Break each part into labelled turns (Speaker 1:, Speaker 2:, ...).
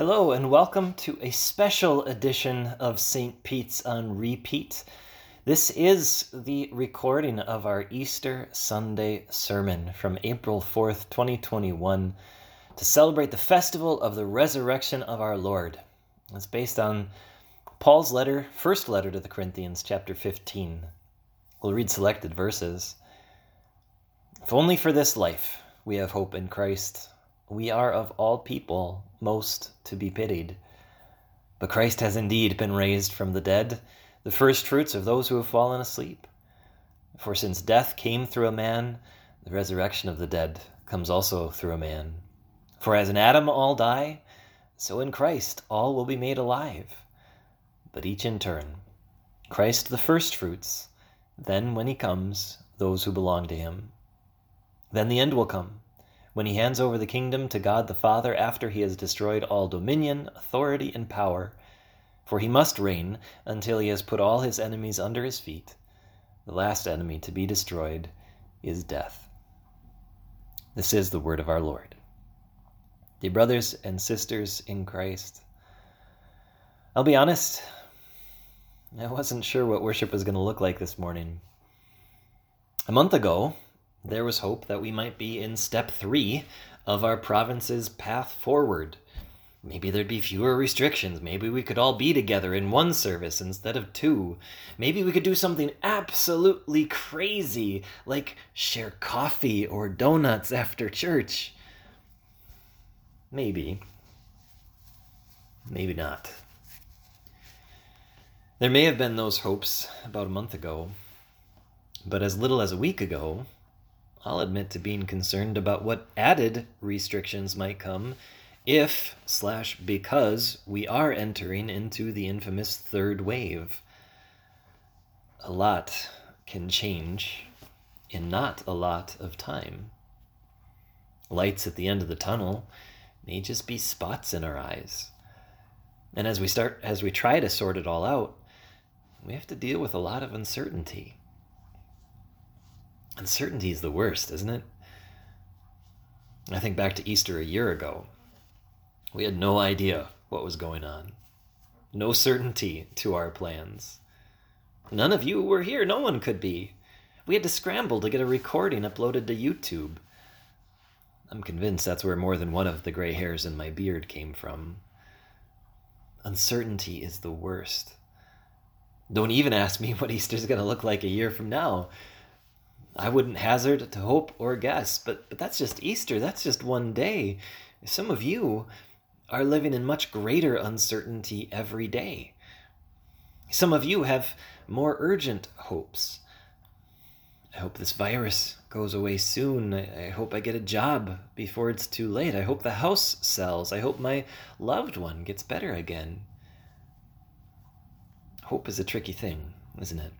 Speaker 1: Hello, and welcome to a special edition of St. Pete's on Repeat. This is the recording of our Easter Sunday sermon from April 4th, 2021, to celebrate the festival of the resurrection of our Lord. It's based on Paul's letter, first letter to the Corinthians, chapter 15. We'll read selected verses. If only for this life we have hope in Christ, we are of all people most to be pitied. But Christ has indeed been raised from the dead, the first fruits of those who have fallen asleep. For since death came through a man, the resurrection of the dead comes also through a man. For as in Adam all die, so in Christ all will be made alive, but each in turn. Christ the first fruits, then when he comes, those who belong to him. Then the end will come when he hands over the kingdom to God the Father after he has destroyed all dominion, authority, and power. For he must reign until he has put all his enemies under his feet. The last enemy to be destroyed is death. This is the word of our Lord. Dear brothers and sisters in Christ, I'll be honest, I wasn't sure what worship was going to look like this morning. A month ago, there was hope that we might be in step three of our province's path forward. Maybe there'd be fewer restrictions. Maybe we could all be together in one service instead of two. Maybe we could do something absolutely crazy, like share coffee or donuts after church. Maybe. Maybe not. There may have been those hopes about a month ago, but as little as a week ago, I'll admit to being concerned about what added restrictions might come if slash because we are entering into the infamous third wave. A lot can change in not a lot of time. Lights at the end of the tunnel may just be spots in our eyes. And as we start as we try to sort it all out, we have to deal with a lot of uncertainty. Uncertainty is the worst, isn't it? I think back to Easter a year ago. We had no idea what was going on, no certainty to our plans. None of you were here, no one could be. We had to scramble to get a recording uploaded to YouTube. I'm convinced that's where more than one of the gray hairs in my beard came from. Uncertainty is the worst. Don't even ask me what Easter's going to look like a year from now. I wouldn't hazard to hope or guess, but, but that's just Easter. That's just one day. Some of you are living in much greater uncertainty every day. Some of you have more urgent hopes. I hope this virus goes away soon. I, I, hope I get a job before it's too late. I hope the house sells. I hope my loved one gets better again. Hope is a tricky thing, isn't it?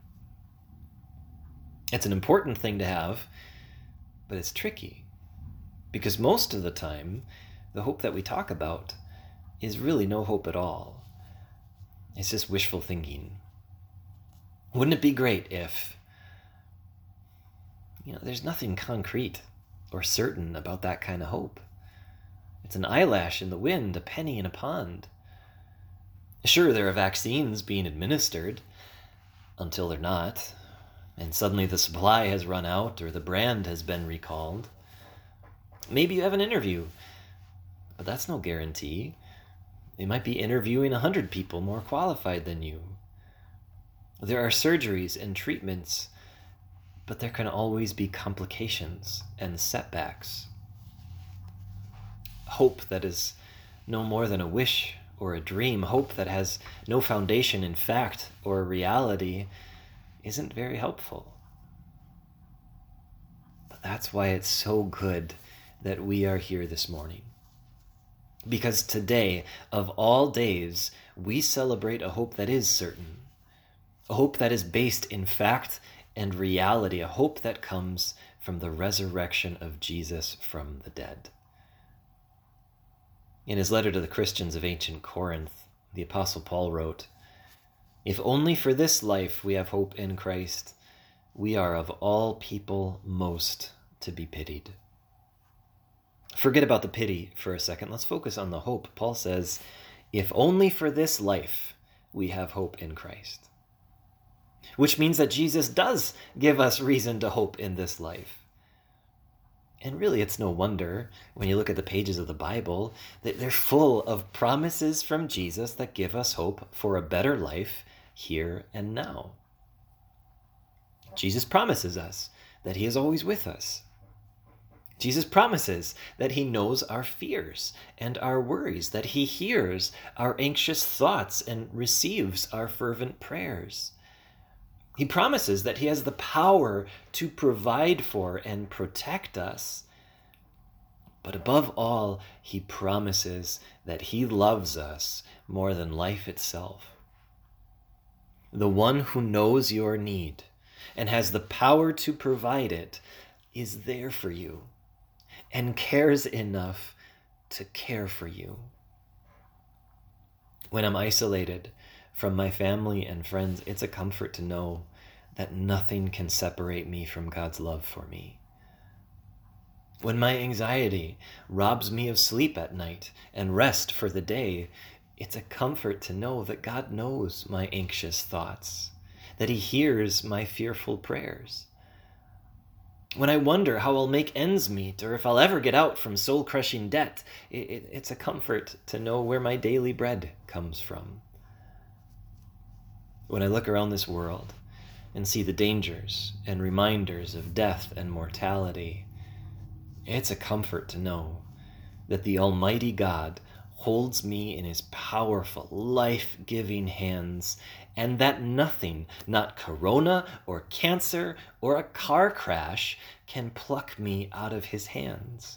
Speaker 1: It's an important thing to have, but it's tricky. Because most of the time, the hope that we talk about is really no hope at all. It's just wishful thinking. Wouldn't it be great if, you know, there's nothing concrete or certain about that kind of hope? It's an eyelash in the wind, a penny in a pond. Sure, there are vaccines being administered until they're not, and suddenly the supply has run out or the brand has been recalled. Maybe you have an interview, but that's no guarantee. They might be interviewing a hundred people more qualified than you. There are surgeries and treatments, but there can always be complications and setbacks. Hope that is no more than a wish or a dream, hope that has no foundation in fact or reality isn't very helpful. But that's why it's so good that we are here this morning. Because today, of all days, we celebrate a hope that is certain, a hope that is based in fact and reality, a hope that comes from the resurrection of Jesus from the dead. In his letter to the Christians of ancient Corinth, the Apostle Paul wrote, if only for this life we have hope in Christ, we are of all people most to be pitied. Forget about the pity for a second. Let's focus on the hope. Paul says, If only for this life we have hope in Christ. Which means that Jesus does give us reason to hope in this life. And really, it's no wonder when you look at the pages of the Bible that they're full of promises from Jesus that give us hope for a better life here and now. Jesus promises us that He is always with us. Jesus promises that He knows our fears and our worries, that He hears our anxious thoughts and receives our fervent prayers. He promises that He has the power to provide for and protect us. But above all, He promises that He loves us more than life itself. The one who knows your need and has the power to provide it is there for you and cares enough to care for you. When I'm isolated from my family and friends, it's a comfort to know that nothing can separate me from God's love for me. When my anxiety robs me of sleep at night and rest for the day, it's a comfort to know that God knows my anxious thoughts, that He hears my fearful prayers. When I wonder how I'll make ends meet or if I'll ever get out from soul crushing debt, it, it, it's a comfort to know where my daily bread comes from. When I look around this world, and see the dangers and reminders of death and mortality, it's a comfort to know that the Almighty God holds me in his powerful, life giving hands, and that nothing, not corona or cancer or a car crash, can pluck me out of his hands.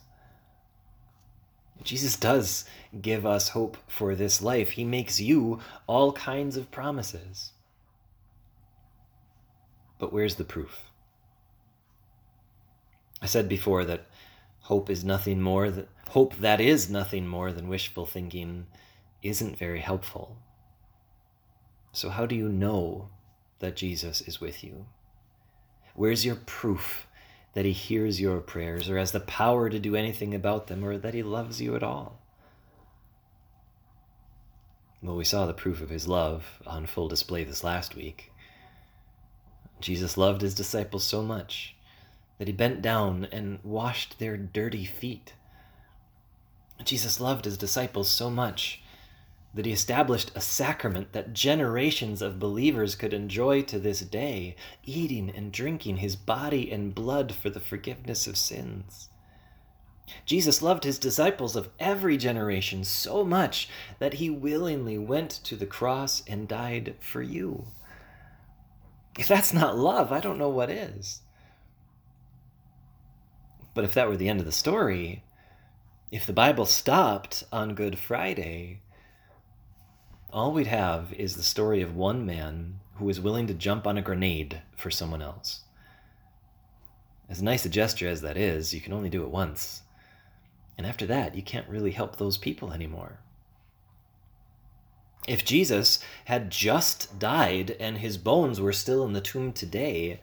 Speaker 1: Jesus does give us hope for this life. He makes you all kinds of promises. But where's the proof? I said before that hope is nothing more that hope that is nothing more than wishful thinking isn't very helpful. So how do you know that Jesus is with you? Where's your proof that he hears your prayers or has the power to do anything about them or that he loves you at all? Well, we saw the proof of his love on full display this last week. Jesus loved his disciples so much that he bent down and washed their dirty feet. Jesus loved his disciples so much that he established a sacrament that generations of believers could enjoy to this day, eating and drinking his body and blood for the forgiveness of sins. Jesus loved his disciples of every generation so much that he willingly went to the cross and died for you. If that's not love, I don't know what is. But if that were the end of the story, if the Bible stopped on Good Friday, all we'd have is the story of one man who was willing to jump on a grenade for someone else. As nice a gesture as that is, you can only do it once. And after that, you can't really help those people anymore. If Jesus had just died and his bones were still in the tomb today,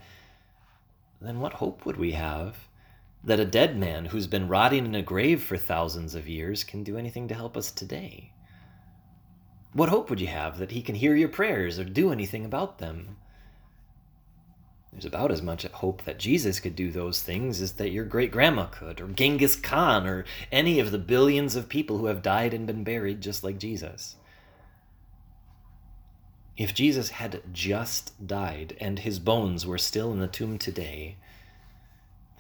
Speaker 1: then what hope would we have that a dead man who's been rotting in a grave for thousands of years can do anything to help us today? What hope would you have that he can hear your prayers or do anything about them? There's about as much hope that Jesus could do those things as that your great grandma could, or Genghis Khan, or any of the billions of people who have died and been buried just like Jesus. If Jesus had just died and his bones were still in the tomb today,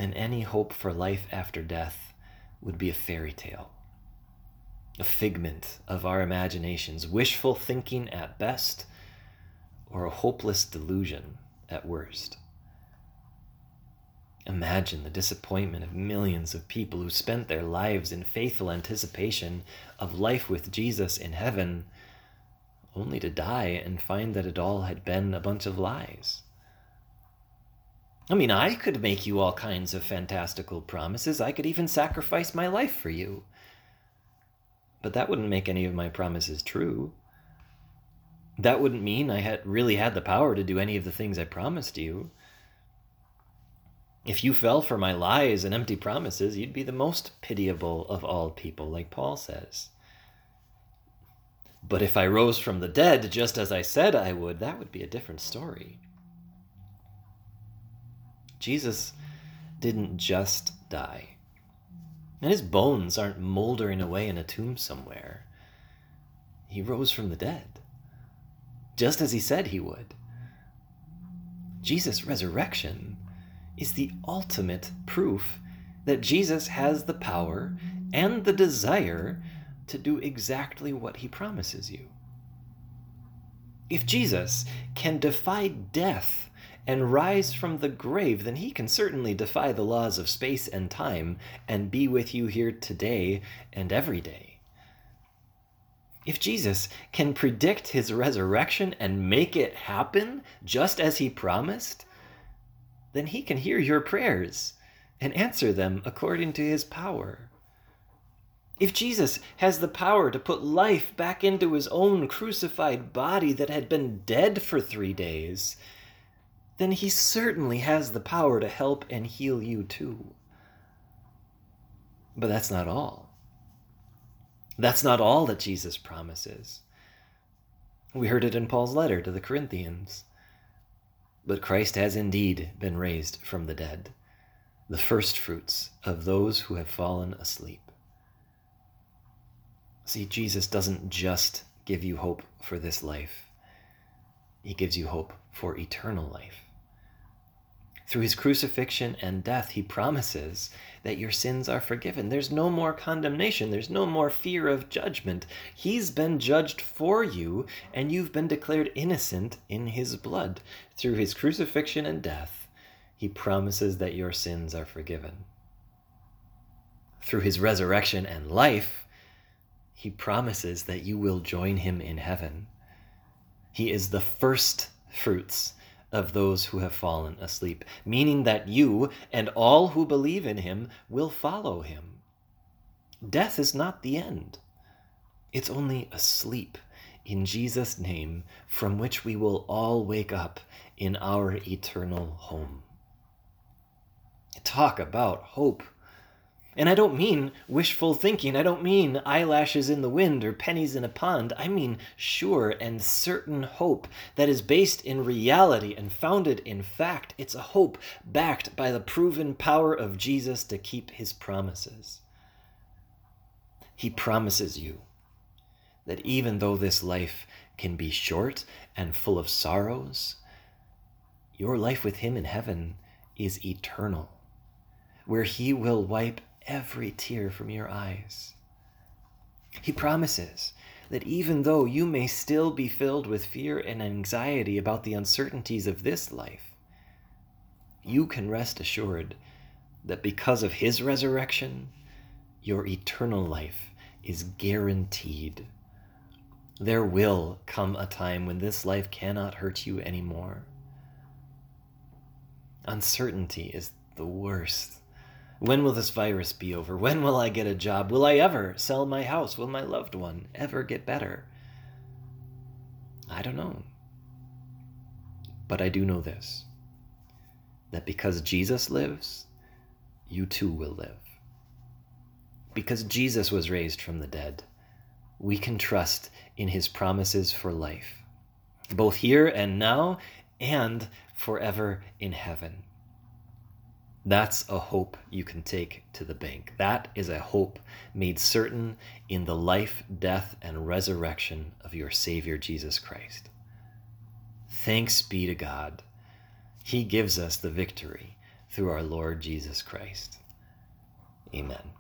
Speaker 1: then any hope for life after death would be a fairy tale, a figment of our imaginations, wishful thinking at best, or a hopeless delusion at worst. Imagine the disappointment of millions of people who spent their lives in faithful anticipation of life with Jesus in heaven only to die and find that it all had been a bunch of lies. I mean, I could make you all kinds of fantastical promises. I could even sacrifice my life for you. But that wouldn't make any of my promises true. That wouldn't mean I had really had the power to do any of the things I promised you. If you fell for my lies and empty promises, you'd be the most pitiable of all people, like Paul says. But if I rose from the dead just as I said I would, that would be a different story. Jesus didn't just die. And his bones aren't moldering away in a tomb somewhere. He rose from the dead, just as he said he would. Jesus' resurrection is the ultimate proof that Jesus has the power and the desire to do exactly what he promises you. If Jesus can defy death and rise from the grave, then he can certainly defy the laws of space and time and be with you here today and every day. If Jesus can predict his resurrection and make it happen just as he promised, then he can hear your prayers and answer them according to his power. If Jesus has the power to put life back into his own crucified body that had been dead for three days, then he certainly has the power to help and heal you too. But that's not all. That's not all that Jesus promises. We heard it in Paul's letter to the Corinthians. But Christ has indeed been raised from the dead, the firstfruits of those who have fallen asleep. See, Jesus doesn't just give you hope for this life, He gives you hope for eternal life. Through his crucifixion and death, he promises that your sins are forgiven. There's no more condemnation. There's no more fear of judgment. He's been judged for you, and you've been declared innocent in his blood. Through his crucifixion and death, he promises that your sins are forgiven. Through his resurrection and life, he promises that you will join him in heaven. He is the first fruits of those who have fallen asleep, meaning that you and all who believe in him will follow him. Death is not the end, it's only a sleep in Jesus' name from which we will all wake up in our eternal home. Talk about hope. And I don't mean wishful thinking. I don't mean eyelashes in the wind or pennies in a pond. I mean sure and certain hope that is based in reality and founded in fact. It's a hope backed by the proven power of Jesus to keep his promises. He promises you that even though this life can be short and full of sorrows, your life with him in heaven is eternal, where he will wipe every tear from your eyes. He promises that even though you may still be filled with fear and anxiety about the uncertainties of this life, you can rest assured that because of his resurrection, your eternal life is guaranteed. There will come a time when this life cannot hurt you anymore. Uncertainty is the worst when will this virus be over? When will I get a job? Will I ever sell my house? Will my loved one ever get better? I don't know. But I do know this that because Jesus lives, you too will live. Because Jesus was raised from the dead, we can trust in his promises for life, both here and now and forever in heaven. That's a hope you can take to the bank. That is a hope made certain in the life, death, and resurrection of your Savior Jesus Christ. Thanks be to God. He gives us the victory through our Lord Jesus Christ. Amen.